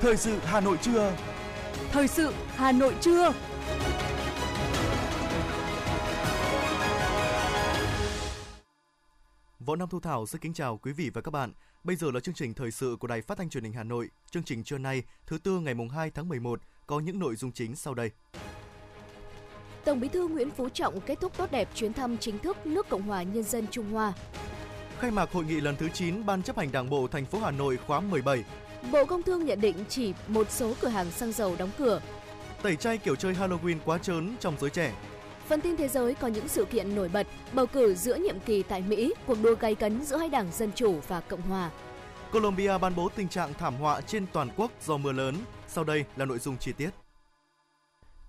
Thời sự Hà Nội trưa. Thời sự Hà Nội trưa. Võ Nam Thu Thảo xin kính chào quý vị và các bạn. Bây giờ là chương trình thời sự của Đài Phát thanh Truyền hình Hà Nội. Chương trình trưa nay, thứ tư ngày mùng 2 tháng 11 có những nội dung chính sau đây. Tổng Bí thư Nguyễn Phú Trọng kết thúc tốt đẹp chuyến thăm chính thức nước Cộng hòa Nhân dân Trung Hoa. Khai mạc hội nghị lần thứ 9 Ban chấp hành Đảng bộ thành phố Hà Nội khóa 17. Bộ Công Thương nhận định chỉ một số cửa hàng xăng dầu đóng cửa. Tẩy chay kiểu chơi Halloween quá trớn trong giới trẻ. Phần tin thế giới có những sự kiện nổi bật, bầu cử giữa nhiệm kỳ tại Mỹ, cuộc đua gay cấn giữa hai đảng Dân Chủ và Cộng Hòa. Colombia ban bố tình trạng thảm họa trên toàn quốc do mưa lớn. Sau đây là nội dung chi tiết.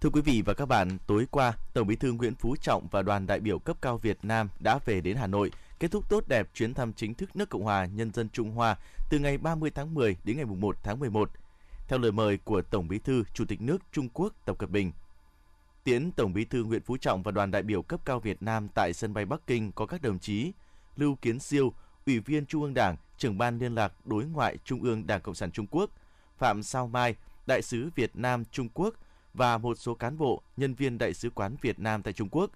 Thưa quý vị và các bạn, tối qua, Tổng Bí thư Nguyễn Phú Trọng và đoàn đại biểu cấp cao Việt Nam đã về đến Hà Nội, kết thúc tốt đẹp chuyến thăm chính thức nước Cộng hòa Nhân dân Trung Hoa từ ngày 30 tháng 10 đến ngày 1 tháng 11. Theo lời mời của Tổng Bí thư Chủ tịch nước Trung Quốc Tập Cận Bình, Tiễn Tổng Bí thư Nguyễn Phú Trọng và đoàn đại biểu cấp cao Việt Nam tại sân bay Bắc Kinh có các đồng chí Lưu Kiến Siêu, Ủy viên Trung ương Đảng, trưởng ban liên lạc đối ngoại Trung ương Đảng Cộng sản Trung Quốc, Phạm Sao Mai, đại sứ Việt Nam Trung Quốc và một số cán bộ, nhân viên đại sứ quán Việt Nam tại Trung Quốc.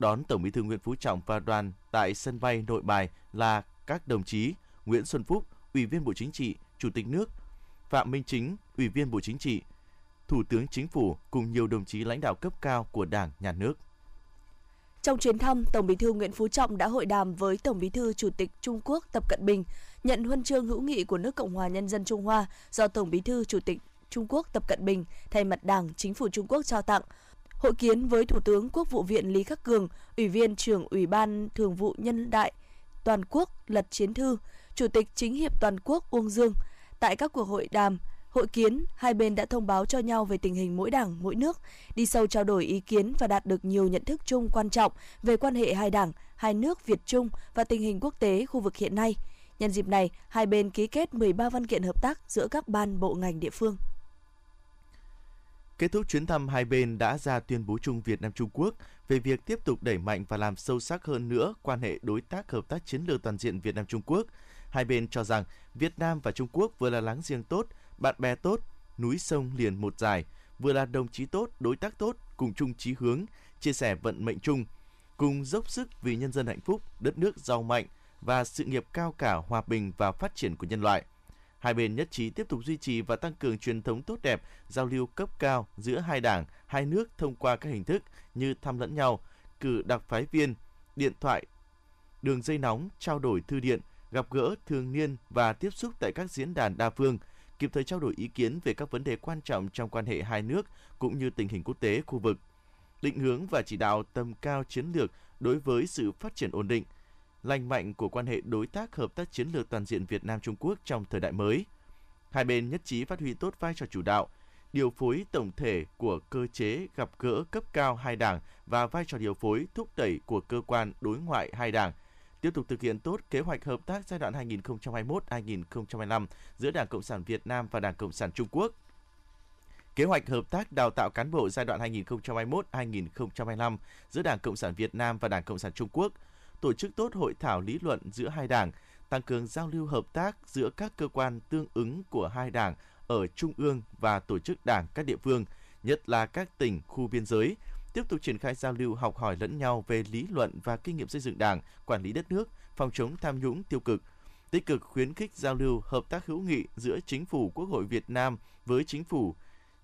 Đón Tổng Bí thư Nguyễn Phú Trọng và đoàn tại sân bay Nội Bài là các đồng chí Nguyễn Xuân Phúc, Ủy viên Bộ Chính trị, Chủ tịch nước, Phạm Minh Chính, Ủy viên Bộ Chính trị, Thủ tướng Chính phủ cùng nhiều đồng chí lãnh đạo cấp cao của Đảng, Nhà nước. Trong chuyến thăm, Tổng Bí thư Nguyễn Phú Trọng đã hội đàm với Tổng Bí thư Chủ tịch Trung Quốc Tập Cận Bình, nhận huân chương hữu nghị của nước Cộng hòa Nhân dân Trung Hoa do Tổng Bí thư Chủ tịch Trung Quốc Tập Cận Bình thay mặt Đảng, Chính phủ Trung Quốc trao tặng. Hội kiến với Thủ tướng Quốc vụ viện Lý Khắc Cường, Ủy viên trưởng Ủy ban Thường vụ Nhân đại Toàn quốc Lật Chiến Thư, Chủ tịch Chính hiệp Toàn quốc Uông Dương. Tại các cuộc hội đàm, Hội kiến, hai bên đã thông báo cho nhau về tình hình mỗi đảng, mỗi nước, đi sâu trao đổi ý kiến và đạt được nhiều nhận thức chung quan trọng về quan hệ hai đảng, hai nước Việt Trung và tình hình quốc tế khu vực hiện nay. Nhân dịp này, hai bên ký kết 13 văn kiện hợp tác giữa các ban bộ ngành địa phương. Kết thúc chuyến thăm, hai bên đã ra tuyên bố chung Việt Nam Trung Quốc về việc tiếp tục đẩy mạnh và làm sâu sắc hơn nữa quan hệ đối tác hợp tác chiến lược toàn diện Việt Nam Trung Quốc. Hai bên cho rằng Việt Nam và Trung Quốc vừa là láng giềng tốt, bạn bè tốt, núi sông liền một dài, vừa là đồng chí tốt, đối tác tốt, cùng chung chí hướng, chia sẻ vận mệnh chung, cùng dốc sức vì nhân dân hạnh phúc, đất nước giàu mạnh và sự nghiệp cao cả hòa bình và phát triển của nhân loại. Hai bên nhất trí tiếp tục duy trì và tăng cường truyền thống tốt đẹp, giao lưu cấp cao giữa hai đảng, hai nước thông qua các hình thức như thăm lẫn nhau, cử đặc phái viên, điện thoại, đường dây nóng, trao đổi thư điện, gặp gỡ thường niên và tiếp xúc tại các diễn đàn đa phương, kịp thời trao đổi ý kiến về các vấn đề quan trọng trong quan hệ hai nước cũng như tình hình quốc tế khu vực, định hướng và chỉ đạo tầm cao chiến lược đối với sự phát triển ổn định, lành mạnh của quan hệ đối tác hợp tác chiến lược toàn diện Việt Nam Trung Quốc trong thời đại mới. Hai bên nhất trí phát huy tốt vai trò chủ đạo, điều phối tổng thể của cơ chế gặp gỡ cấp cao hai đảng và vai trò điều phối thúc đẩy của cơ quan đối ngoại hai đảng – tiếp tục thực hiện tốt kế hoạch hợp tác giai đoạn 2021-2025 giữa Đảng Cộng sản Việt Nam và Đảng Cộng sản Trung Quốc. Kế hoạch hợp tác đào tạo cán bộ giai đoạn 2021-2025 giữa Đảng Cộng sản Việt Nam và Đảng Cộng sản Trung Quốc, tổ chức tốt hội thảo lý luận giữa hai đảng, tăng cường giao lưu hợp tác giữa các cơ quan tương ứng của hai đảng ở trung ương và tổ chức đảng các địa phương, nhất là các tỉnh, khu biên giới, tiếp tục triển khai giao lưu học hỏi lẫn nhau về lý luận và kinh nghiệm xây dựng Đảng, quản lý đất nước, phòng chống tham nhũng tiêu cực, tích cực khuyến khích giao lưu hợp tác hữu nghị giữa chính phủ Quốc hội Việt Nam với chính phủ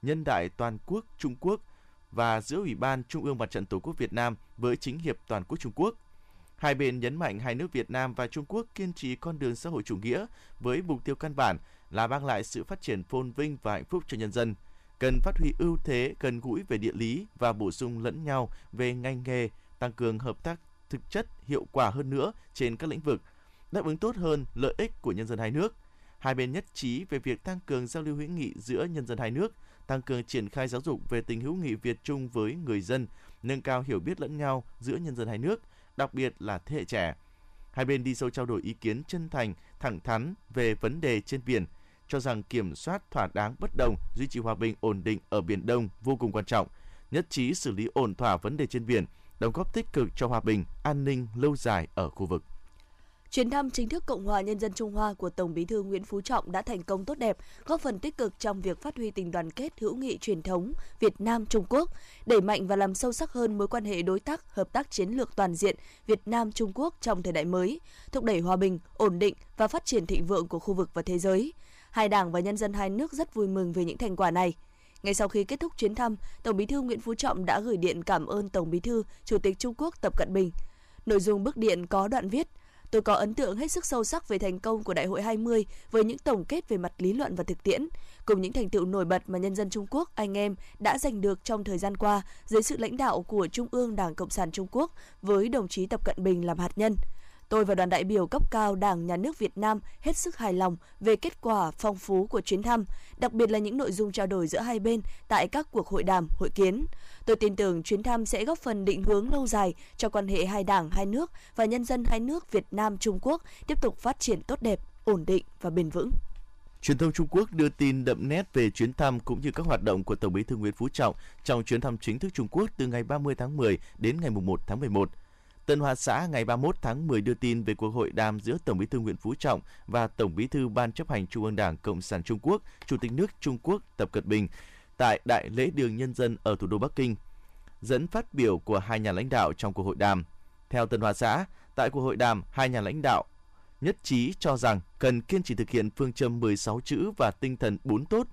nhân đại toàn quốc Trung Quốc và giữa Ủy ban Trung ương Mặt trận Tổ quốc Việt Nam với chính hiệp toàn quốc Trung Quốc. Hai bên nhấn mạnh hai nước Việt Nam và Trung Quốc kiên trì con đường xã hội chủ nghĩa với mục tiêu căn bản là mang lại sự phát triển phồn vinh và hạnh phúc cho nhân dân – cần phát huy ưu thế gần gũi về địa lý và bổ sung lẫn nhau về ngành nghề, tăng cường hợp tác thực chất hiệu quả hơn nữa trên các lĩnh vực, đáp ứng tốt hơn lợi ích của nhân dân hai nước. Hai bên nhất trí về việc tăng cường giao lưu hữu nghị giữa nhân dân hai nước, tăng cường triển khai giáo dục về tình hữu nghị Việt Trung với người dân, nâng cao hiểu biết lẫn nhau giữa nhân dân hai nước, đặc biệt là thế hệ trẻ. Hai bên đi sâu trao đổi ý kiến chân thành, thẳng thắn về vấn đề trên biển, cho rằng kiểm soát thỏa đáng bất đồng, duy trì hòa bình ổn định ở Biển Đông vô cùng quan trọng, nhất trí xử lý ổn thỏa vấn đề trên biển, đóng góp tích cực cho hòa bình, an ninh lâu dài ở khu vực. Chuyến thăm chính thức Cộng hòa Nhân dân Trung Hoa của Tổng Bí thư Nguyễn Phú Trọng đã thành công tốt đẹp, góp phần tích cực trong việc phát huy tình đoàn kết hữu nghị truyền thống Việt Nam Trung Quốc, đẩy mạnh và làm sâu sắc hơn mối quan hệ đối tác, hợp tác chiến lược toàn diện Việt Nam Trung Quốc trong thời đại mới, thúc đẩy hòa bình, ổn định và phát triển thịnh vượng của khu vực và thế giới. Hai đảng và nhân dân hai nước rất vui mừng về những thành quả này. Ngay sau khi kết thúc chuyến thăm, Tổng Bí thư Nguyễn Phú Trọng đã gửi điện cảm ơn Tổng Bí thư Chủ tịch Trung Quốc Tập Cận Bình. Nội dung bức điện có đoạn viết: Tôi có ấn tượng hết sức sâu sắc về thành công của Đại hội 20 với những tổng kết về mặt lý luận và thực tiễn, cùng những thành tựu nổi bật mà nhân dân Trung Quốc anh em đã giành được trong thời gian qua dưới sự lãnh đạo của Trung ương Đảng Cộng sản Trung Quốc với đồng chí Tập Cận Bình làm hạt nhân. Tôi và đoàn đại biểu cấp cao Đảng Nhà nước Việt Nam hết sức hài lòng về kết quả phong phú của chuyến thăm, đặc biệt là những nội dung trao đổi giữa hai bên tại các cuộc hội đàm, hội kiến. Tôi tin tưởng chuyến thăm sẽ góp phần định hướng lâu dài cho quan hệ hai đảng, hai nước và nhân dân hai nước Việt Nam, Trung Quốc tiếp tục phát triển tốt đẹp, ổn định và bền vững. Truyền thông Trung Quốc đưa tin đậm nét về chuyến thăm cũng như các hoạt động của Tổng Bí thư Nguyễn Phú Trọng trong chuyến thăm chính thức Trung Quốc từ ngày 30 tháng 10 đến ngày 1 tháng 11. Tân Hoa Xã ngày 31 tháng 10 đưa tin về cuộc hội đàm giữa Tổng Bí thư Nguyễn Phú Trọng và Tổng Bí thư Ban chấp hành Trung ương Đảng Cộng sản Trung Quốc, Chủ tịch nước Trung Quốc Tập Cận Bình tại Đại lễ đường nhân dân ở thủ đô Bắc Kinh. Dẫn phát biểu của hai nhà lãnh đạo trong cuộc hội đàm. Theo Tân Hoa Xã, tại cuộc hội đàm, hai nhà lãnh đạo nhất trí cho rằng cần kiên trì thực hiện phương châm 16 chữ và tinh thần 4 tốt,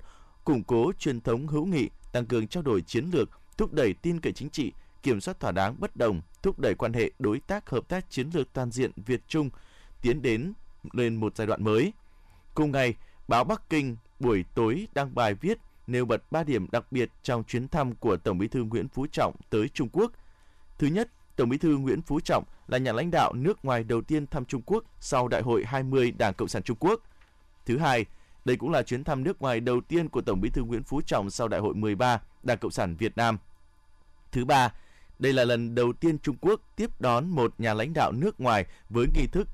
củng cố truyền thống hữu nghị, tăng cường trao đổi chiến lược, thúc đẩy tin cậy chính trị, kiểm soát thỏa đáng bất đồng, thúc đẩy quan hệ đối tác hợp tác chiến lược toàn diện Việt Trung tiến đến lên một giai đoạn mới. Cùng ngày, báo Bắc Kinh buổi tối đăng bài viết nêu bật 3 điểm đặc biệt trong chuyến thăm của Tổng Bí thư Nguyễn Phú Trọng tới Trung Quốc. Thứ nhất, Tổng Bí thư Nguyễn Phú Trọng là nhà lãnh đạo nước ngoài đầu tiên thăm Trung Quốc sau Đại hội 20 Đảng Cộng sản Trung Quốc. Thứ hai, đây cũng là chuyến thăm nước ngoài đầu tiên của Tổng Bí thư Nguyễn Phú Trọng sau Đại hội 13 Đảng Cộng sản Việt Nam. Thứ ba, đây là lần đầu tiên Trung Quốc tiếp đón một nhà lãnh đạo nước ngoài với nghi thức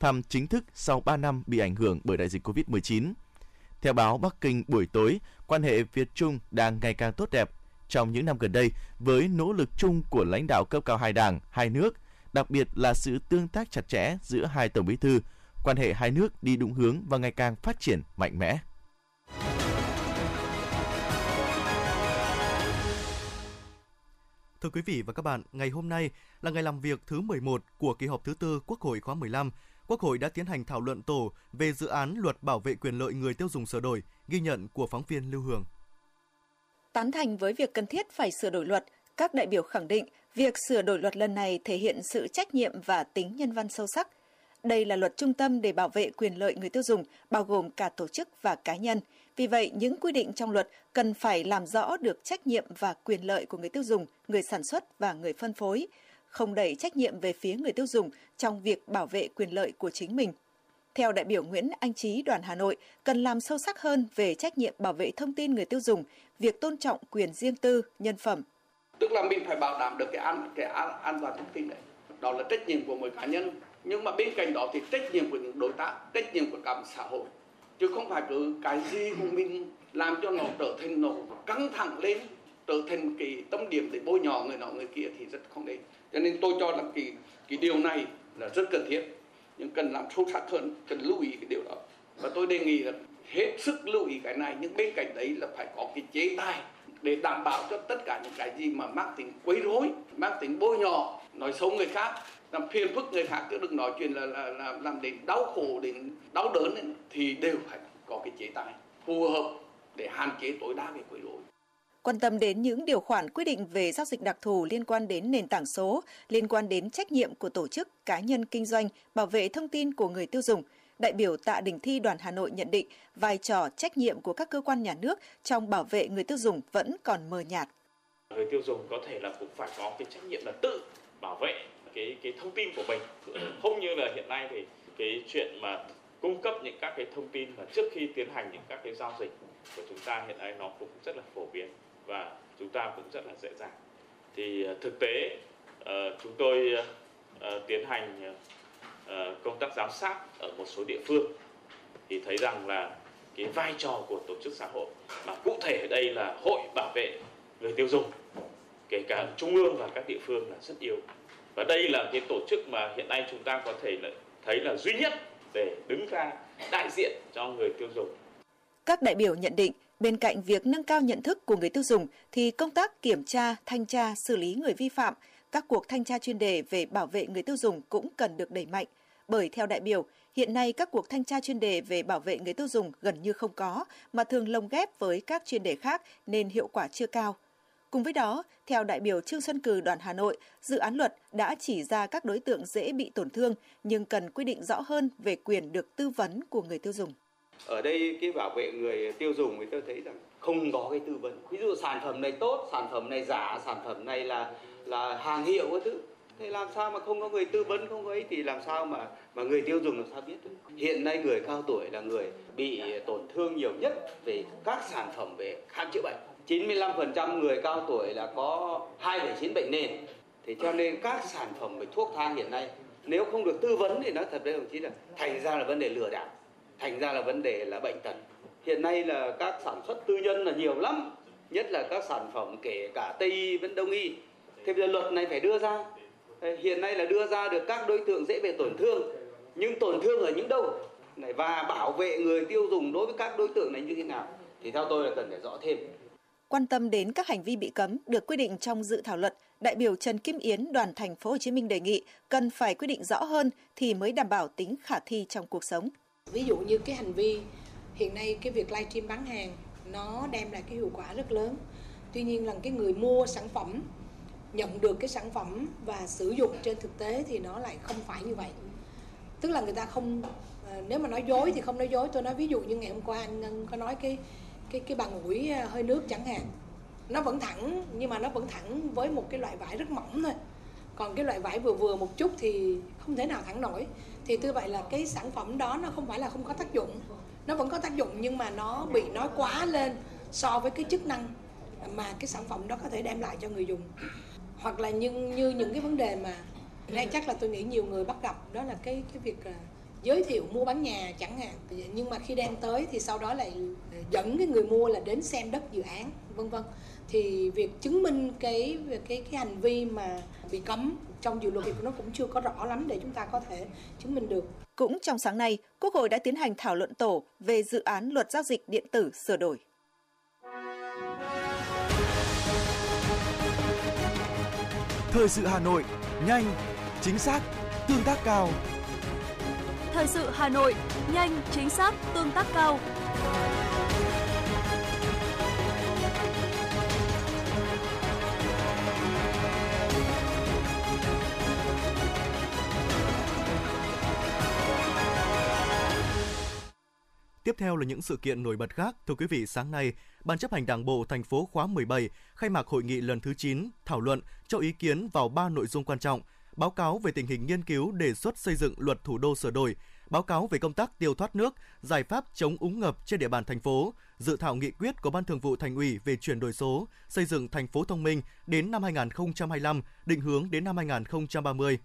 thăm chính thức sau 3 năm bị ảnh hưởng bởi đại dịch COVID-19. Theo báo Bắc Kinh buổi tối, quan hệ Việt-Trung đang ngày càng tốt đẹp trong những năm gần đây với nỗ lực chung của lãnh đạo cấp cao hai đảng, hai nước, đặc biệt là sự tương tác chặt chẽ giữa hai tổng bí thư, quan hệ hai nước đi đúng hướng và ngày càng phát triển mạnh mẽ. Thưa quý vị và các bạn, ngày hôm nay là ngày làm việc thứ 11 của kỳ họp thứ tư Quốc hội khóa 15. Quốc hội đã tiến hành thảo luận tổ về dự án luật bảo vệ quyền lợi người tiêu dùng sửa đổi, ghi nhận của phóng viên Lưu Hương. Tán thành với việc cần thiết phải sửa đổi luật, các đại biểu khẳng định việc sửa đổi luật lần này thể hiện sự trách nhiệm và tính nhân văn sâu sắc. Đây là luật trung tâm để bảo vệ quyền lợi người tiêu dùng, bao gồm cả tổ chức và cá nhân – vì vậy, những quy định trong luật cần phải làm rõ được trách nhiệm và quyền lợi của người tiêu dùng, người sản xuất và người phân phối, không đẩy trách nhiệm về phía người tiêu dùng trong việc bảo vệ quyền lợi của chính mình. Theo đại biểu Nguyễn Anh Trí đoàn Hà Nội, cần làm sâu sắc hơn về trách nhiệm bảo vệ thông tin người tiêu dùng, việc tôn trọng quyền riêng tư, nhân phẩm. Tức là mình phải bảo đảm được cái an cái an, an toàn thông tin đấy, Đó là trách nhiệm của mỗi cá nhân. Nhưng mà bên cạnh đó thì trách nhiệm của những đối tác, trách nhiệm của cả xã hội chứ không phải cứ cái gì cũng mình làm cho nó trở thành nó căng thẳng lên, trở thành cái tâm điểm để bôi nhọ người nọ người kia thì rất không nên. Cho nên tôi cho rằng cái cái điều này là rất cần thiết, nhưng cần làm sâu sắc hơn, cần lưu ý cái điều đó. Và tôi đề nghị là hết sức lưu ý cái này, nhưng bên cạnh đấy là phải có cái chế tài để đảm bảo cho tất cả những cái gì mà mang tính quấy rối, mang tính bôi nhọ, nói xấu người khác làm phiền phức người khác chứ đừng nói chuyện là, là, là làm đến đau khổ đến đau đớn ấy, thì đều phải có cái chế tài phù hợp để hạn chế tối đa cái quấy rối quan tâm đến những điều khoản quy định về giao dịch đặc thù liên quan đến nền tảng số, liên quan đến trách nhiệm của tổ chức, cá nhân kinh doanh, bảo vệ thông tin của người tiêu dùng, đại biểu Tạ Đình Thi đoàn Hà Nội nhận định vai trò trách nhiệm của các cơ quan nhà nước trong bảo vệ người tiêu dùng vẫn còn mờ nhạt. Người tiêu dùng có thể là cũng phải có cái trách nhiệm là tự bảo vệ cái cái thông tin của mình. Không như là hiện nay thì cái chuyện mà cung cấp những các cái thông tin mà trước khi tiến hành những các cái giao dịch của chúng ta hiện nay nó cũng rất là phổ biến và chúng ta cũng rất là dễ dàng. Thì ờ, thực tế uh, chúng tôi uh, tiến hành công tác giám sát ở một số địa phương thì thấy rằng là cái vai trò của tổ chức xã hội mà cụ thể ở đây là hội bảo vệ người tiêu dùng kể cả trung ương và các địa phương là rất yếu và đây là cái tổ chức mà hiện nay chúng ta có thể là thấy là duy nhất để đứng ra đại diện cho người tiêu dùng. Các đại biểu nhận định bên cạnh việc nâng cao nhận thức của người tiêu dùng thì công tác kiểm tra, thanh tra, xử lý người vi phạm, các cuộc thanh tra chuyên đề về bảo vệ người tiêu dùng cũng cần được đẩy mạnh. Bởi theo đại biểu, hiện nay các cuộc thanh tra chuyên đề về bảo vệ người tiêu dùng gần như không có, mà thường lồng ghép với các chuyên đề khác nên hiệu quả chưa cao. Cùng với đó, theo đại biểu Trương Xuân cử đoàn Hà Nội, dự án luật đã chỉ ra các đối tượng dễ bị tổn thương nhưng cần quy định rõ hơn về quyền được tư vấn của người tiêu dùng. Ở đây cái bảo vệ người tiêu dùng thì tôi thấy rằng không có cái tư vấn. Ví dụ sản phẩm này tốt, sản phẩm này giả, sản phẩm này là là hàng hiệu cái thứ. Thế làm sao mà không có người tư vấn không có ấy thì làm sao mà mà người tiêu dùng làm sao biết được. Hiện nay người cao tuổi là người bị tổn thương nhiều nhất về các sản phẩm về khám chữa bệnh 95% người cao tuổi là có 2,9 bệnh nền. Thì cho nên các sản phẩm về thuốc thang hiện nay nếu không được tư vấn thì nói thật với đồng chí là thành ra là vấn đề lừa đảo, thành ra là vấn đề là bệnh tật. Hiện nay là các sản xuất tư nhân là nhiều lắm, nhất là các sản phẩm kể cả Tây y vẫn Đông y. Thế bây giờ luật này phải đưa ra. Hiện nay là đưa ra được các đối tượng dễ bị tổn thương, nhưng tổn thương ở những đâu? Và bảo vệ người tiêu dùng đối với các đối tượng này như thế nào? Thì theo tôi là cần phải rõ thêm. Quan tâm đến các hành vi bị cấm được quy định trong dự thảo luật, đại biểu Trần Kim Yến đoàn thành phố Hồ Chí Minh đề nghị cần phải quy định rõ hơn thì mới đảm bảo tính khả thi trong cuộc sống. Ví dụ như cái hành vi hiện nay cái việc livestream bán hàng nó đem lại cái hiệu quả rất lớn. Tuy nhiên là cái người mua sản phẩm nhận được cái sản phẩm và sử dụng trên thực tế thì nó lại không phải như vậy. Tức là người ta không à, nếu mà nói dối thì không nói dối tôi nói ví dụ như ngày hôm qua anh Ngân có nói cái cái cái bàn ủi à, hơi nước chẳng hạn. Nó vẫn thẳng, nhưng mà nó vẫn thẳng với một cái loại vải rất mỏng thôi. Còn cái loại vải vừa vừa một chút thì không thể nào thẳng nổi. Thì như vậy là cái sản phẩm đó nó không phải là không có tác dụng. Nó vẫn có tác dụng nhưng mà nó bị nói quá lên so với cái chức năng mà cái sản phẩm đó có thể đem lại cho người dùng. Hoặc là như như những cái vấn đề mà nay chắc là tôi nghĩ nhiều người bắt gặp, đó là cái cái việc là giới thiệu mua bán nhà chẳng hạn nhưng mà khi đem tới thì sau đó lại dẫn cái người mua là đến xem đất dự án vân vân thì việc chứng minh cái cái cái hành vi mà bị cấm trong dự luật thì nó cũng chưa có rõ lắm để chúng ta có thể chứng minh được. Cũng trong sáng nay, Quốc hội đã tiến hành thảo luận tổ về dự án luật giao dịch điện tử sửa đổi. Thời sự Hà Nội, nhanh, chính xác, tương tác cao. Thời sự Hà Nội, nhanh, chính xác, tương tác cao. Tiếp theo là những sự kiện nổi bật khác. Thưa quý vị, sáng nay, Ban chấp hành Đảng bộ thành phố khóa 17 khai mạc hội nghị lần thứ 9 thảo luận cho ý kiến vào ba nội dung quan trọng: báo cáo về tình hình nghiên cứu đề xuất xây dựng luật thủ đô sửa đổi, báo cáo về công tác tiêu thoát nước, giải pháp chống úng ngập trên địa bàn thành phố, dự thảo nghị quyết của Ban Thường vụ Thành ủy về chuyển đổi số, xây dựng thành phố thông minh đến năm 2025, định hướng đến năm 2030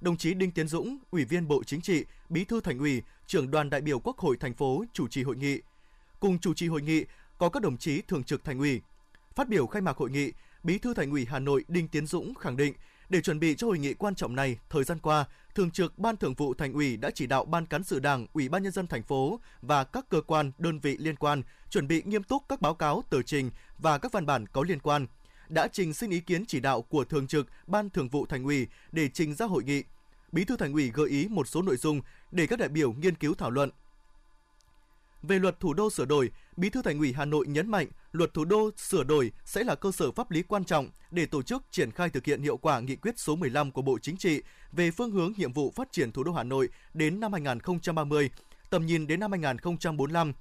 đồng chí Đinh Tiến Dũng, Ủy viên Bộ Chính trị, Bí thư Thành ủy, trưởng đoàn đại biểu Quốc hội thành phố chủ trì hội nghị. Cùng chủ trì hội nghị có các đồng chí thường trực Thành ủy. Phát biểu khai mạc hội nghị, Bí thư Thành ủy Hà Nội Đinh Tiến Dũng khẳng định để chuẩn bị cho hội nghị quan trọng này, thời gian qua, Thường trực Ban Thường vụ Thành ủy đã chỉ đạo Ban cán sự Đảng, Ủy ban nhân dân thành phố và các cơ quan, đơn vị liên quan chuẩn bị nghiêm túc các báo cáo, tờ trình và các văn bản có liên quan – đã trình xin ý kiến chỉ đạo của Thường trực Ban Thường vụ Thành ủy để trình ra hội nghị. Bí thư Thành ủy gợi ý một số nội dung để các đại biểu nghiên cứu thảo luận. Về luật thủ đô sửa đổi, Bí thư Thành ủy Hà Nội nhấn mạnh luật thủ đô sửa đổi sẽ là cơ sở pháp lý quan trọng để tổ chức triển khai thực hiện hiệu quả nghị quyết số 15 của Bộ Chính trị về phương hướng nhiệm vụ phát triển thủ đô Hà Nội đến năm 2030, tầm nhìn đến năm 2045.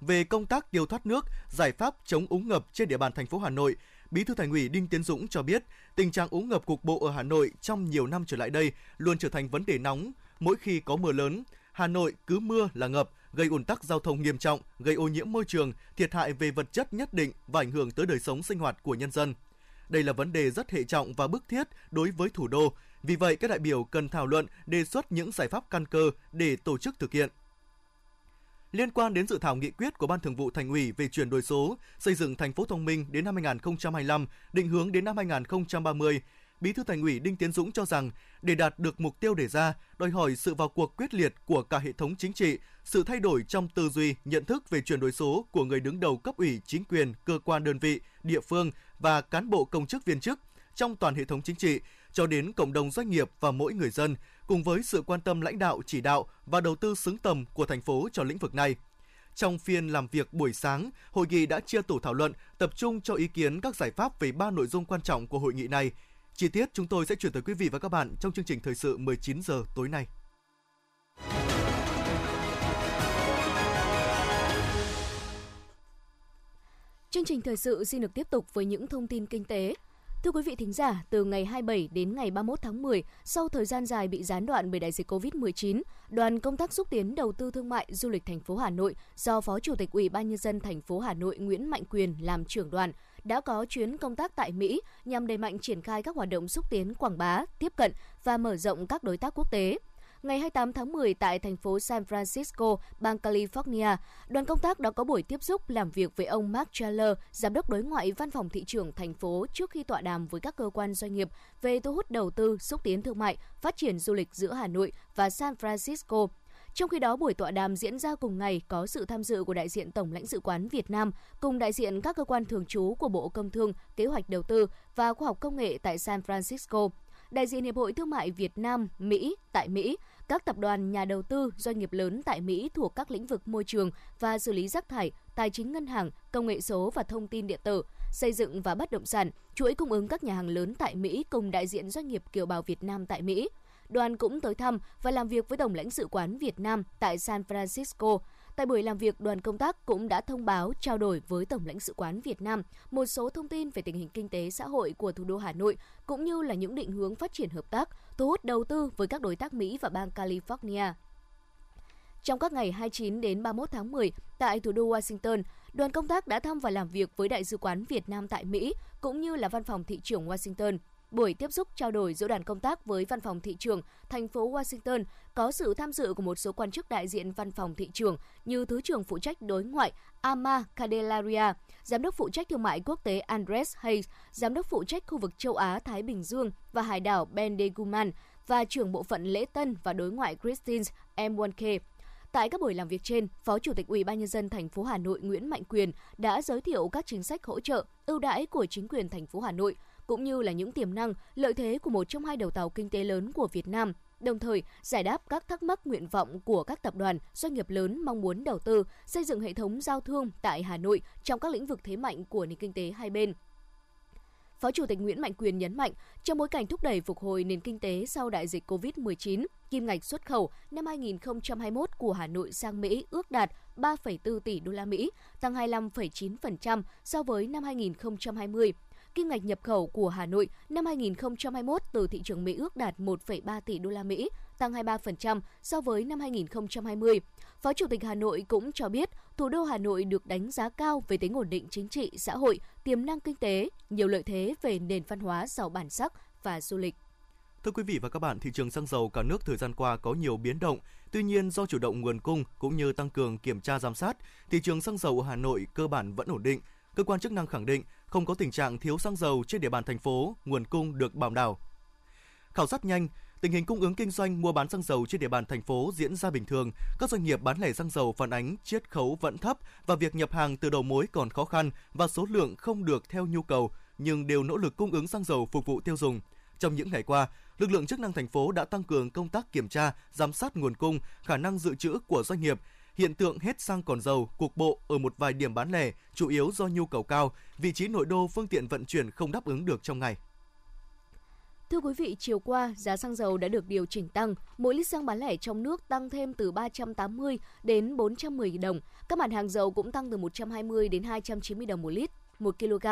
Về công tác tiêu thoát nước, giải pháp chống úng ngập trên địa bàn thành phố Hà Nội, Bí thư Thành ủy Đinh Tiến Dũng cho biết, tình trạng úng ngập cục bộ ở Hà Nội trong nhiều năm trở lại đây luôn trở thành vấn đề nóng mỗi khi có mưa lớn. Hà Nội cứ mưa là ngập, gây ùn tắc giao thông nghiêm trọng, gây ô nhiễm môi trường, thiệt hại về vật chất nhất định và ảnh hưởng tới đời sống sinh hoạt của nhân dân. Đây là vấn đề rất hệ trọng và bức thiết đối với thủ đô. Vì vậy, các đại biểu cần thảo luận, đề xuất những giải pháp căn cơ để tổ chức thực hiện liên quan đến dự thảo nghị quyết của Ban Thường vụ Thành ủy về chuyển đổi số, xây dựng thành phố thông minh đến năm 2025, định hướng đến năm 2030, Bí thư Thành ủy Đinh Tiến Dũng cho rằng để đạt được mục tiêu đề ra, đòi hỏi sự vào cuộc quyết liệt của cả hệ thống chính trị, sự thay đổi trong tư duy, nhận thức về chuyển đổi số của người đứng đầu cấp ủy, chính quyền, cơ quan đơn vị, địa phương và cán bộ công chức viên chức trong toàn hệ thống chính trị cho đến cộng đồng doanh nghiệp và mỗi người dân, cùng với sự quan tâm lãnh đạo, chỉ đạo và đầu tư xứng tầm của thành phố cho lĩnh vực này. Trong phiên làm việc buổi sáng, hội nghị đã chia tổ thảo luận, tập trung cho ý kiến các giải pháp về ba nội dung quan trọng của hội nghị này. Chi tiết chúng tôi sẽ chuyển tới quý vị và các bạn trong chương trình thời sự 19 giờ tối nay. Chương trình thời sự xin được tiếp tục với những thông tin kinh tế. Thưa quý vị thính giả, từ ngày 27 đến ngày 31 tháng 10, sau thời gian dài bị gián đoạn bởi đại dịch COVID-19, đoàn công tác xúc tiến đầu tư thương mại du lịch thành phố Hà Nội do Phó Chủ tịch Ủy ban nhân dân thành phố Hà Nội Nguyễn Mạnh Quyền làm trưởng đoàn đã có chuyến công tác tại Mỹ nhằm đẩy mạnh triển khai các hoạt động xúc tiến quảng bá, tiếp cận và mở rộng các đối tác quốc tế. Ngày 28 tháng 10 tại thành phố San Francisco, bang California, đoàn công tác đã có buổi tiếp xúc làm việc với ông Mark Chaler, giám đốc đối ngoại văn phòng thị trường thành phố trước khi tọa đàm với các cơ quan doanh nghiệp về thu hút đầu tư, xúc tiến thương mại, phát triển du lịch giữa Hà Nội và San Francisco. Trong khi đó, buổi tọa đàm diễn ra cùng ngày có sự tham dự của đại diện Tổng lãnh sự quán Việt Nam cùng đại diện các cơ quan thường trú của Bộ Công Thương, Kế hoạch Đầu tư và Khoa học Công nghệ tại San Francisco đại diện Hiệp hội Thương mại Việt Nam, Mỹ tại Mỹ, các tập đoàn nhà đầu tư, doanh nghiệp lớn tại Mỹ thuộc các lĩnh vực môi trường và xử lý rác thải, tài chính ngân hàng, công nghệ số và thông tin điện tử, xây dựng và bất động sản, chuỗi cung ứng các nhà hàng lớn tại Mỹ cùng đại diện doanh nghiệp kiều bào Việt Nam tại Mỹ. Đoàn cũng tới thăm và làm việc với Tổng lãnh sự quán Việt Nam tại San Francisco, Tại buổi làm việc, đoàn công tác cũng đã thông báo trao đổi với Tổng lãnh sự quán Việt Nam một số thông tin về tình hình kinh tế xã hội của thủ đô Hà Nội cũng như là những định hướng phát triển hợp tác, thu hút đầu tư với các đối tác Mỹ và bang California. Trong các ngày 29 đến 31 tháng 10 tại thủ đô Washington, đoàn công tác đã thăm và làm việc với Đại sứ quán Việt Nam tại Mỹ cũng như là văn phòng thị trưởng Washington. Buổi tiếp xúc trao đổi giữa đoàn công tác với văn phòng thị trường thành phố Washington có sự tham dự của một số quan chức đại diện văn phòng thị trường như Thứ trưởng phụ trách đối ngoại Ama Candelaria, Giám đốc phụ trách thương mại quốc tế Andres Hayes, Giám đốc phụ trách khu vực châu Á-Thái Bình Dương và hải đảo Ben Deguman và trưởng bộ phận lễ tân và đối ngoại Christine M. Wonke. Tại các buổi làm việc trên, Phó Chủ tịch Ủy ban nhân dân thành phố Hà Nội Nguyễn Mạnh Quyền đã giới thiệu các chính sách hỗ trợ, ưu đãi của chính quyền thành phố Hà Nội cũng như là những tiềm năng, lợi thế của một trong hai đầu tàu kinh tế lớn của Việt Nam, đồng thời giải đáp các thắc mắc nguyện vọng của các tập đoàn, doanh nghiệp lớn mong muốn đầu tư, xây dựng hệ thống giao thương tại Hà Nội trong các lĩnh vực thế mạnh của nền kinh tế hai bên. Phó Chủ tịch Nguyễn Mạnh Quyền nhấn mạnh, trong bối cảnh thúc đẩy phục hồi nền kinh tế sau đại dịch COVID-19, kim ngạch xuất khẩu năm 2021 của Hà Nội sang Mỹ ước đạt 3,4 tỷ đô la Mỹ, tăng 25,9% so với năm 2020 kim ngạch nhập khẩu của Hà Nội năm 2021 từ thị trường Mỹ ước đạt 1,3 tỷ đô la Mỹ, tăng 23% so với năm 2020. Phó Chủ tịch Hà Nội cũng cho biết, thủ đô Hà Nội được đánh giá cao về tính ổn định chính trị, xã hội, tiềm năng kinh tế, nhiều lợi thế về nền văn hóa giàu bản sắc và du lịch. Thưa quý vị và các bạn, thị trường xăng dầu cả nước thời gian qua có nhiều biến động. Tuy nhiên, do chủ động nguồn cung cũng như tăng cường kiểm tra giám sát, thị trường xăng dầu ở Hà Nội cơ bản vẫn ổn định. Cơ quan chức năng khẳng định không có tình trạng thiếu xăng dầu trên địa bàn thành phố, nguồn cung được bảo đảm. Khảo sát nhanh, tình hình cung ứng kinh doanh mua bán xăng dầu trên địa bàn thành phố diễn ra bình thường, các doanh nghiệp bán lẻ xăng dầu phản ánh chiết khấu vẫn thấp và việc nhập hàng từ đầu mối còn khó khăn và số lượng không được theo nhu cầu, nhưng đều nỗ lực cung ứng xăng dầu phục vụ tiêu dùng. Trong những ngày qua, lực lượng chức năng thành phố đã tăng cường công tác kiểm tra, giám sát nguồn cung, khả năng dự trữ của doanh nghiệp, Hiện tượng hết xăng còn dầu cục bộ ở một vài điểm bán lẻ, chủ yếu do nhu cầu cao, vị trí nội đô phương tiện vận chuyển không đáp ứng được trong ngày. Thưa quý vị, chiều qua, giá xăng dầu đã được điều chỉnh tăng. Mỗi lít xăng bán lẻ trong nước tăng thêm từ 380 đến 410 đồng. Các mặt hàng dầu cũng tăng từ 120 đến 290 đồng một lít, 1 kg.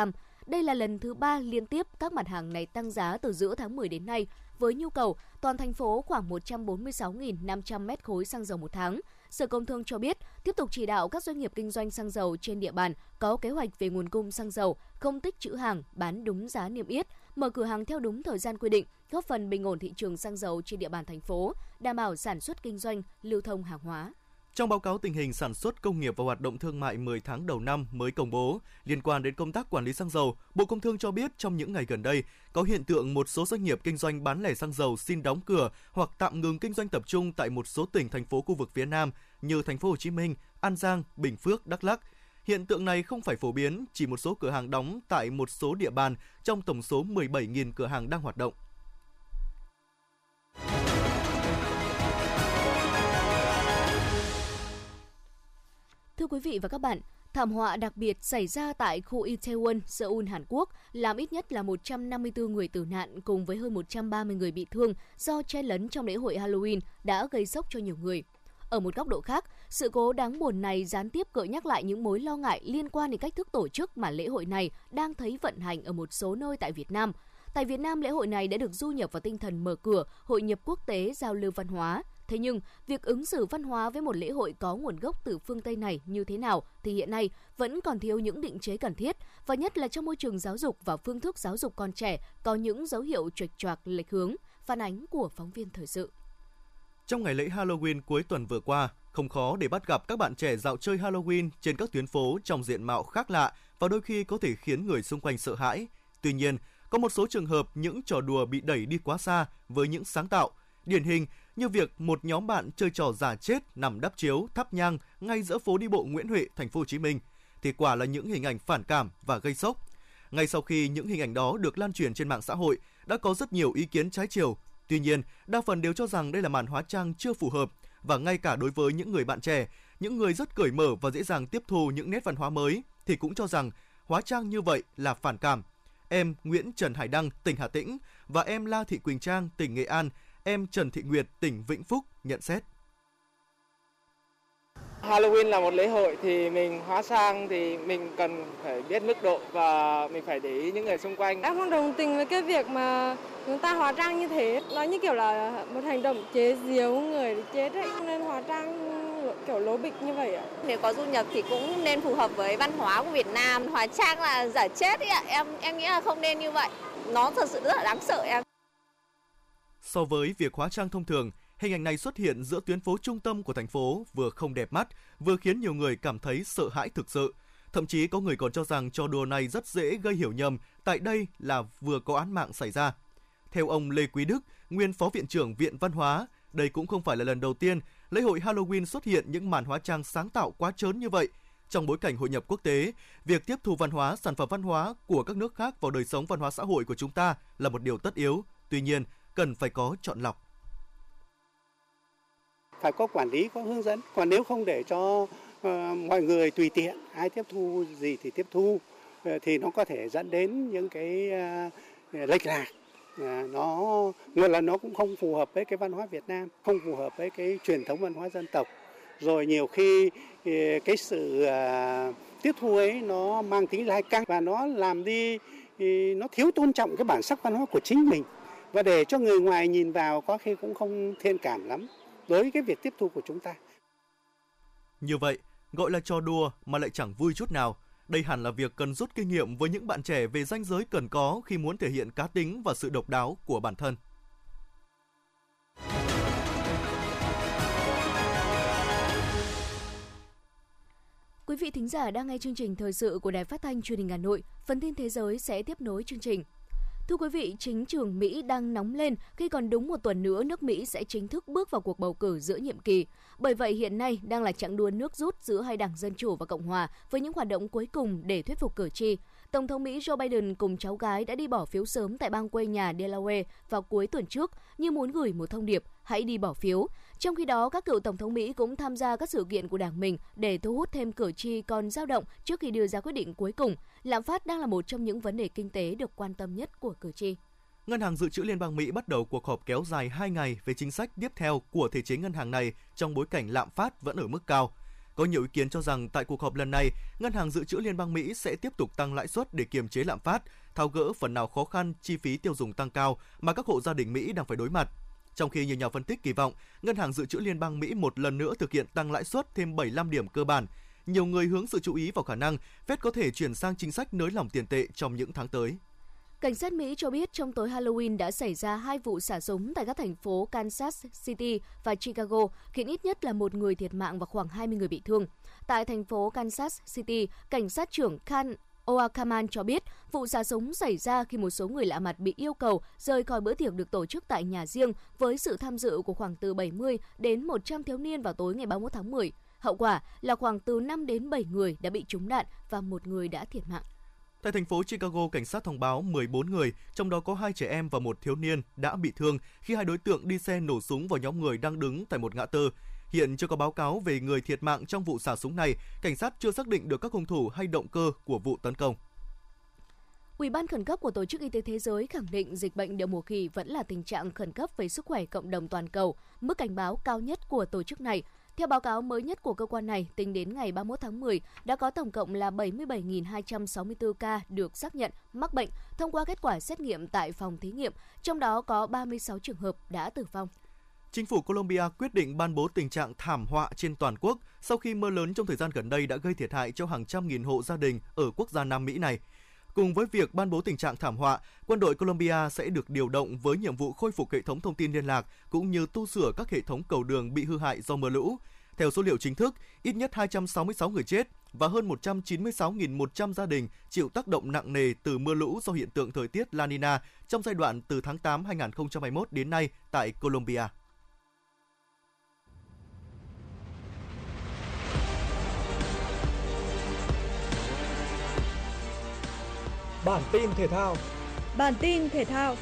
Đây là lần thứ ba liên tiếp các mặt hàng này tăng giá từ giữa tháng 10 đến nay. Với nhu cầu, toàn thành phố khoảng 146.500 mét khối xăng dầu một tháng. Sở Công Thương cho biết, tiếp tục chỉ đạo các doanh nghiệp kinh doanh xăng dầu trên địa bàn có kế hoạch về nguồn cung xăng dầu, không tích trữ hàng, bán đúng giá niêm yết, mở cửa hàng theo đúng thời gian quy định, góp phần bình ổn thị trường xăng dầu trên địa bàn thành phố, đảm bảo sản xuất kinh doanh, lưu thông hàng hóa. Trong báo cáo tình hình sản xuất công nghiệp và hoạt động thương mại 10 tháng đầu năm mới công bố liên quan đến công tác quản lý xăng dầu, Bộ Công Thương cho biết trong những ngày gần đây có hiện tượng một số doanh nghiệp kinh doanh bán lẻ xăng dầu xin đóng cửa hoặc tạm ngừng kinh doanh tập trung tại một số tỉnh thành phố khu vực phía Nam như thành phố Hồ Chí Minh, An Giang, Bình Phước, Đắk Lắk. Hiện tượng này không phải phổ biến, chỉ một số cửa hàng đóng tại một số địa bàn trong tổng số 17.000 cửa hàng đang hoạt động. Thưa quý vị và các bạn, thảm họa đặc biệt xảy ra tại khu Itaewon, Seoul, Hàn Quốc làm ít nhất là 154 người tử nạn cùng với hơn 130 người bị thương do chen lấn trong lễ hội Halloween đã gây sốc cho nhiều người. Ở một góc độ khác, sự cố đáng buồn này gián tiếp gợi nhắc lại những mối lo ngại liên quan đến cách thức tổ chức mà lễ hội này đang thấy vận hành ở một số nơi tại Việt Nam. Tại Việt Nam, lễ hội này đã được du nhập vào tinh thần mở cửa, hội nhập quốc tế, giao lưu văn hóa, Thế nhưng, việc ứng xử văn hóa với một lễ hội có nguồn gốc từ phương Tây này như thế nào thì hiện nay vẫn còn thiếu những định chế cần thiết và nhất là trong môi trường giáo dục và phương thức giáo dục con trẻ có những dấu hiệu trệch choạc lệch hướng, phản ánh của phóng viên thời sự. Trong ngày lễ Halloween cuối tuần vừa qua, không khó để bắt gặp các bạn trẻ dạo chơi Halloween trên các tuyến phố trong diện mạo khác lạ và đôi khi có thể khiến người xung quanh sợ hãi. Tuy nhiên, có một số trường hợp những trò đùa bị đẩy đi quá xa với những sáng tạo. Điển hình như việc một nhóm bạn chơi trò giả chết nằm đắp chiếu, thắp nhang ngay giữa phố đi bộ Nguyễn Huệ, thành phố Hồ Chí Minh thì quả là những hình ảnh phản cảm và gây sốc. Ngay sau khi những hình ảnh đó được lan truyền trên mạng xã hội, đã có rất nhiều ý kiến trái chiều. Tuy nhiên, đa phần đều cho rằng đây là màn hóa trang chưa phù hợp và ngay cả đối với những người bạn trẻ, những người rất cởi mở và dễ dàng tiếp thu những nét văn hóa mới thì cũng cho rằng hóa trang như vậy là phản cảm. Em Nguyễn Trần Hải Đăng, tỉnh Hà Tĩnh và em La Thị Quỳnh Trang, tỉnh Nghệ An em Trần Thị Nguyệt, tỉnh Vĩnh Phúc nhận xét. Halloween là một lễ hội thì mình hóa trang thì mình cần phải biết mức độ và mình phải để ý những người xung quanh. Em không đồng tình với cái việc mà chúng ta hóa trang như thế. Nó như kiểu là một hành động chế giễu người để chết ấy. Nên hóa trang kiểu lố bịch như vậy ạ. Nếu có du nhập thì cũng nên phù hợp với văn hóa của Việt Nam. Hóa trang là giả chết ấy ạ. Em em nghĩ là không nên như vậy. Nó thật sự rất là đáng sợ em. So với việc hóa trang thông thường, hình ảnh này xuất hiện giữa tuyến phố trung tâm của thành phố vừa không đẹp mắt, vừa khiến nhiều người cảm thấy sợ hãi thực sự. Thậm chí có người còn cho rằng trò đùa này rất dễ gây hiểu nhầm, tại đây là vừa có án mạng xảy ra. Theo ông Lê Quý Đức, nguyên phó viện trưởng Viện Văn hóa, đây cũng không phải là lần đầu tiên lễ hội Halloween xuất hiện những màn hóa trang sáng tạo quá trớn như vậy. Trong bối cảnh hội nhập quốc tế, việc tiếp thu văn hóa, sản phẩm văn hóa của các nước khác vào đời sống văn hóa xã hội của chúng ta là một điều tất yếu. Tuy nhiên, cần phải có chọn lọc. Phải có quản lý, có hướng dẫn. Còn nếu không để cho uh, mọi người tùy tiện, ai tiếp thu gì thì tiếp thu, uh, thì nó có thể dẫn đến những cái uh, lệch lạc. À, nó nguyên là nó cũng không phù hợp với cái văn hóa Việt Nam, không phù hợp với cái truyền thống văn hóa dân tộc. Rồi nhiều khi cái sự à, tiếp thu ấy nó mang tính lai căng và nó làm đi nó thiếu tôn trọng cái bản sắc văn hóa của chính mình và để cho người ngoài nhìn vào có khi cũng không thiên cảm lắm đối với cái việc tiếp thu của chúng ta. Như vậy, gọi là trò đùa mà lại chẳng vui chút nào. Đây hẳn là việc cần rút kinh nghiệm với những bạn trẻ về danh giới cần có khi muốn thể hiện cá tính và sự độc đáo của bản thân. Quý vị thính giả đang nghe chương trình thời sự của Đài Phát thanh Truyền hình Hà Nội. Phần tin thế giới sẽ tiếp nối chương trình. Thưa quý vị, chính trường Mỹ đang nóng lên khi còn đúng một tuần nữa nước Mỹ sẽ chính thức bước vào cuộc bầu cử giữa nhiệm kỳ. Bởi vậy hiện nay đang là chặng đua nước rút giữa hai đảng Dân Chủ và Cộng Hòa với những hoạt động cuối cùng để thuyết phục cử tri. Tổng thống Mỹ Joe Biden cùng cháu gái đã đi bỏ phiếu sớm tại bang quê nhà Delaware vào cuối tuần trước như muốn gửi một thông điệp hãy đi bỏ phiếu. Trong khi đó, các cựu tổng thống Mỹ cũng tham gia các sự kiện của đảng mình để thu hút thêm cử tri còn dao động trước khi đưa ra quyết định cuối cùng. Lạm phát đang là một trong những vấn đề kinh tế được quan tâm nhất của cử tri. Ngân hàng Dự trữ Liên bang Mỹ bắt đầu cuộc họp kéo dài 2 ngày về chính sách tiếp theo của thể chế ngân hàng này trong bối cảnh lạm phát vẫn ở mức cao. Có nhiều ý kiến cho rằng tại cuộc họp lần này, Ngân hàng Dự trữ Liên bang Mỹ sẽ tiếp tục tăng lãi suất để kiềm chế lạm phát, tháo gỡ phần nào khó khăn chi phí tiêu dùng tăng cao mà các hộ gia đình Mỹ đang phải đối mặt. Trong khi nhiều nhà phân tích kỳ vọng, Ngân hàng Dự trữ Liên bang Mỹ một lần nữa thực hiện tăng lãi suất thêm 75 điểm cơ bản, nhiều người hướng sự chú ý vào khả năng Fed có thể chuyển sang chính sách nới lỏng tiền tệ trong những tháng tới. Cảnh sát Mỹ cho biết trong tối Halloween đã xảy ra hai vụ xả súng tại các thành phố Kansas City và Chicago, khiến ít nhất là một người thiệt mạng và khoảng 20 người bị thương. Tại thành phố Kansas City, cảnh sát trưởng Khan Oakaman cho biết vụ xả súng xảy ra khi một số người lạ mặt bị yêu cầu rời khỏi bữa tiệc được tổ chức tại nhà riêng với sự tham dự của khoảng từ 70 đến 100 thiếu niên vào tối ngày 31 tháng 10. Hậu quả là khoảng từ 5 đến 7 người đã bị trúng đạn và một người đã thiệt mạng. Tại thành phố Chicago, cảnh sát thông báo 14 người, trong đó có hai trẻ em và một thiếu niên đã bị thương khi hai đối tượng đi xe nổ súng vào nhóm người đang đứng tại một ngã tư. Hiện chưa có báo cáo về người thiệt mạng trong vụ xả súng này, cảnh sát chưa xác định được các hung thủ hay động cơ của vụ tấn công. Ủy ban khẩn cấp của Tổ chức Y tế Thế giới khẳng định dịch bệnh đậu mùa khỉ vẫn là tình trạng khẩn cấp về sức khỏe cộng đồng toàn cầu, mức cảnh báo cao nhất của tổ chức này. Theo báo cáo mới nhất của cơ quan này, tính đến ngày 31 tháng 10, đã có tổng cộng là 77.264 ca được xác nhận mắc bệnh thông qua kết quả xét nghiệm tại phòng thí nghiệm, trong đó có 36 trường hợp đã tử vong. Chính phủ Colombia quyết định ban bố tình trạng thảm họa trên toàn quốc sau khi mưa lớn trong thời gian gần đây đã gây thiệt hại cho hàng trăm nghìn hộ gia đình ở quốc gia Nam Mỹ này. Cùng với việc ban bố tình trạng thảm họa, quân đội Colombia sẽ được điều động với nhiệm vụ khôi phục hệ thống thông tin liên lạc cũng như tu sửa các hệ thống cầu đường bị hư hại do mưa lũ. Theo số liệu chính thức, ít nhất 266 người chết và hơn 196.100 gia đình chịu tác động nặng nề từ mưa lũ do hiện tượng thời tiết La Nina trong giai đoạn từ tháng 8 2021 đến nay tại Colombia. Bản tin thể thao. Bản tin thể thao.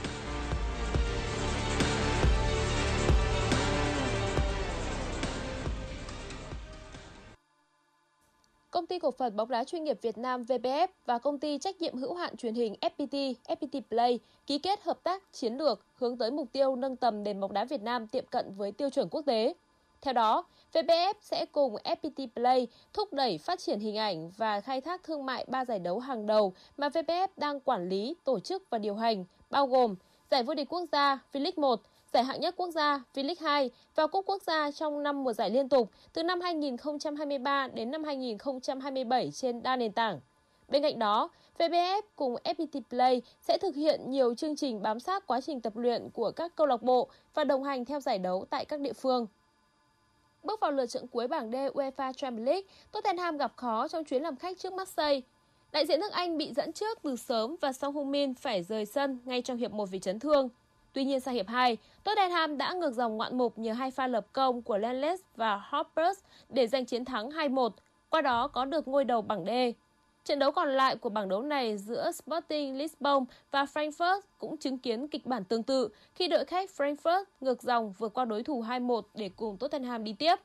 Công ty cổ phần bóng đá chuyên nghiệp Việt Nam VPF và công ty trách nhiệm hữu hạn truyền hình FPT, FPT Play ký kết hợp tác chiến lược hướng tới mục tiêu nâng tầm nền bóng đá Việt Nam tiệm cận với tiêu chuẩn quốc tế. Theo đó, VPF sẽ cùng FPT Play thúc đẩy phát triển hình ảnh và khai thác thương mại ba giải đấu hàng đầu mà VPF đang quản lý, tổ chức và điều hành, bao gồm Giải vô địch quốc gia V-League 1, Giải hạng nhất quốc gia V-League 2 và Cúp quốc gia trong năm mùa giải liên tục từ năm 2023 đến năm 2027 trên đa nền tảng. Bên cạnh đó, VPF cùng FPT Play sẽ thực hiện nhiều chương trình bám sát quá trình tập luyện của các câu lạc bộ và đồng hành theo giải đấu tại các địa phương. Bước vào lượt trận cuối bảng D UEFA Champions League, Tottenham gặp khó trong chuyến làm khách trước Marseille. Đại diện nước Anh bị dẫn trước từ sớm và Song Heung-min phải rời sân ngay trong hiệp 1 vì chấn thương. Tuy nhiên sang hiệp 2, Tottenham đã ngược dòng ngoạn mục nhờ hai pha lập công của Lenles và Hoppers để giành chiến thắng 2-1, qua đó có được ngôi đầu bảng D. Trận đấu còn lại của bảng đấu này giữa Sporting Lisbon và Frankfurt cũng chứng kiến kịch bản tương tự khi đội khách Frankfurt ngược dòng vượt qua đối thủ 2-1 để cùng Tottenham đi tiếp.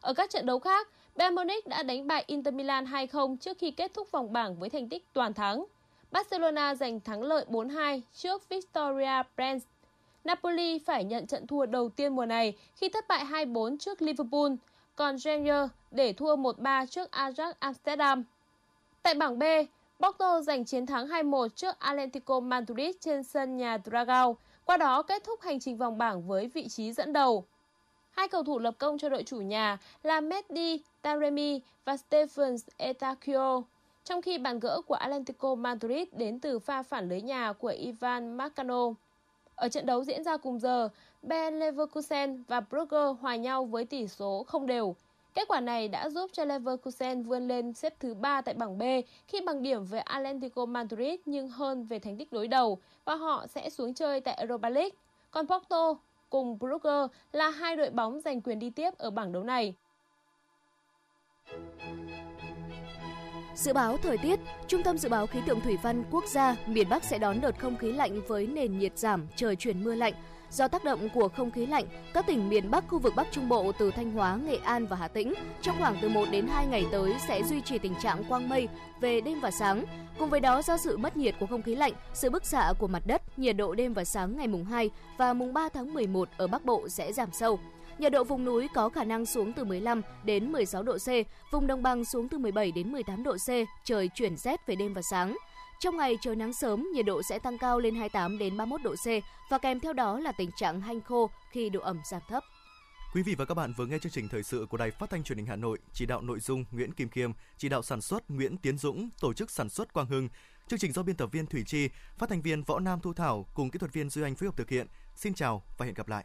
Ở các trận đấu khác, Bayern Munich đã đánh bại Inter Milan 2-0 trước khi kết thúc vòng bảng với thành tích toàn thắng. Barcelona giành thắng lợi 4-2 trước Victoria Brands. Napoli phải nhận trận thua đầu tiên mùa này khi thất bại 2-4 trước Liverpool, còn Rangers để thua 1-3 trước Ajax Amsterdam. Tại bảng B, Porto giành chiến thắng 2-1 trước Atletico Madrid trên sân nhà Dragao, qua đó kết thúc hành trình vòng bảng với vị trí dẫn đầu. Hai cầu thủ lập công cho đội chủ nhà là Mehdi Taremi và Stephen Etakio, trong khi bàn gỡ của Atlético Madrid đến từ pha phản lưới nhà của Ivan Marcano. Ở trận đấu diễn ra cùng giờ, Ben Leverkusen và Brugge hòa nhau với tỷ số không đều. Kết quả này đã giúp cho Leverkusen vươn lên xếp thứ 3 tại bảng B khi bằng điểm với Atlético Madrid nhưng hơn về thành tích đối đầu và họ sẽ xuống chơi tại Europa League. Còn Porto cùng Brugge là hai đội bóng giành quyền đi tiếp ở bảng đấu này. Dự báo thời tiết, Trung tâm Dự báo Khí tượng Thủy văn Quốc gia miền Bắc sẽ đón đợt không khí lạnh với nền nhiệt giảm, trời chuyển mưa lạnh. Do tác động của không khí lạnh, các tỉnh miền Bắc khu vực Bắc Trung Bộ từ Thanh Hóa, Nghệ An và Hà Tĩnh trong khoảng từ 1 đến 2 ngày tới sẽ duy trì tình trạng quang mây về đêm và sáng. Cùng với đó do sự mất nhiệt của không khí lạnh, sự bức xạ của mặt đất, nhiệt độ đêm và sáng ngày mùng 2 và mùng 3 tháng 11 ở Bắc Bộ sẽ giảm sâu. Nhiệt độ vùng núi có khả năng xuống từ 15 đến 16 độ C, vùng đồng bằng xuống từ 17 đến 18 độ C, trời chuyển rét về đêm và sáng. Trong ngày trời nắng sớm, nhiệt độ sẽ tăng cao lên 28 đến 31 độ C và kèm theo đó là tình trạng hanh khô khi độ ẩm giảm thấp. Quý vị và các bạn vừa nghe chương trình thời sự của Đài Phát thanh Truyền hình Hà Nội, chỉ đạo nội dung Nguyễn Kim Khiêm, chỉ đạo sản xuất Nguyễn Tiến Dũng, tổ chức sản xuất Quang Hưng, Chương trình do biên tập viên Thủy Chi, phát thanh viên Võ Nam Thu Thảo cùng kỹ thuật viên Duy Anh phối hợp thực hiện. Xin chào và hẹn gặp lại.